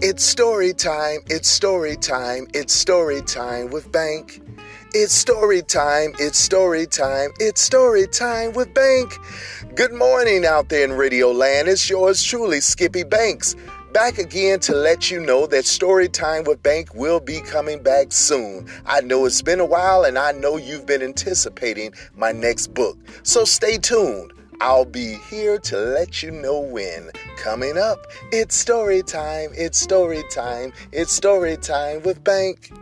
It's story time, it's story time, it's story time with Bank. It's story time, it's story time, it's story time with Bank. Good morning out there in Radio Land. It's yours truly, Skippy Banks. Back again to let you know that Story Time with Bank will be coming back soon. I know it's been a while and I know you've been anticipating my next book. So stay tuned. I'll be here to let you know when. Coming up, it's story time, it's story time, it's story time with Bank.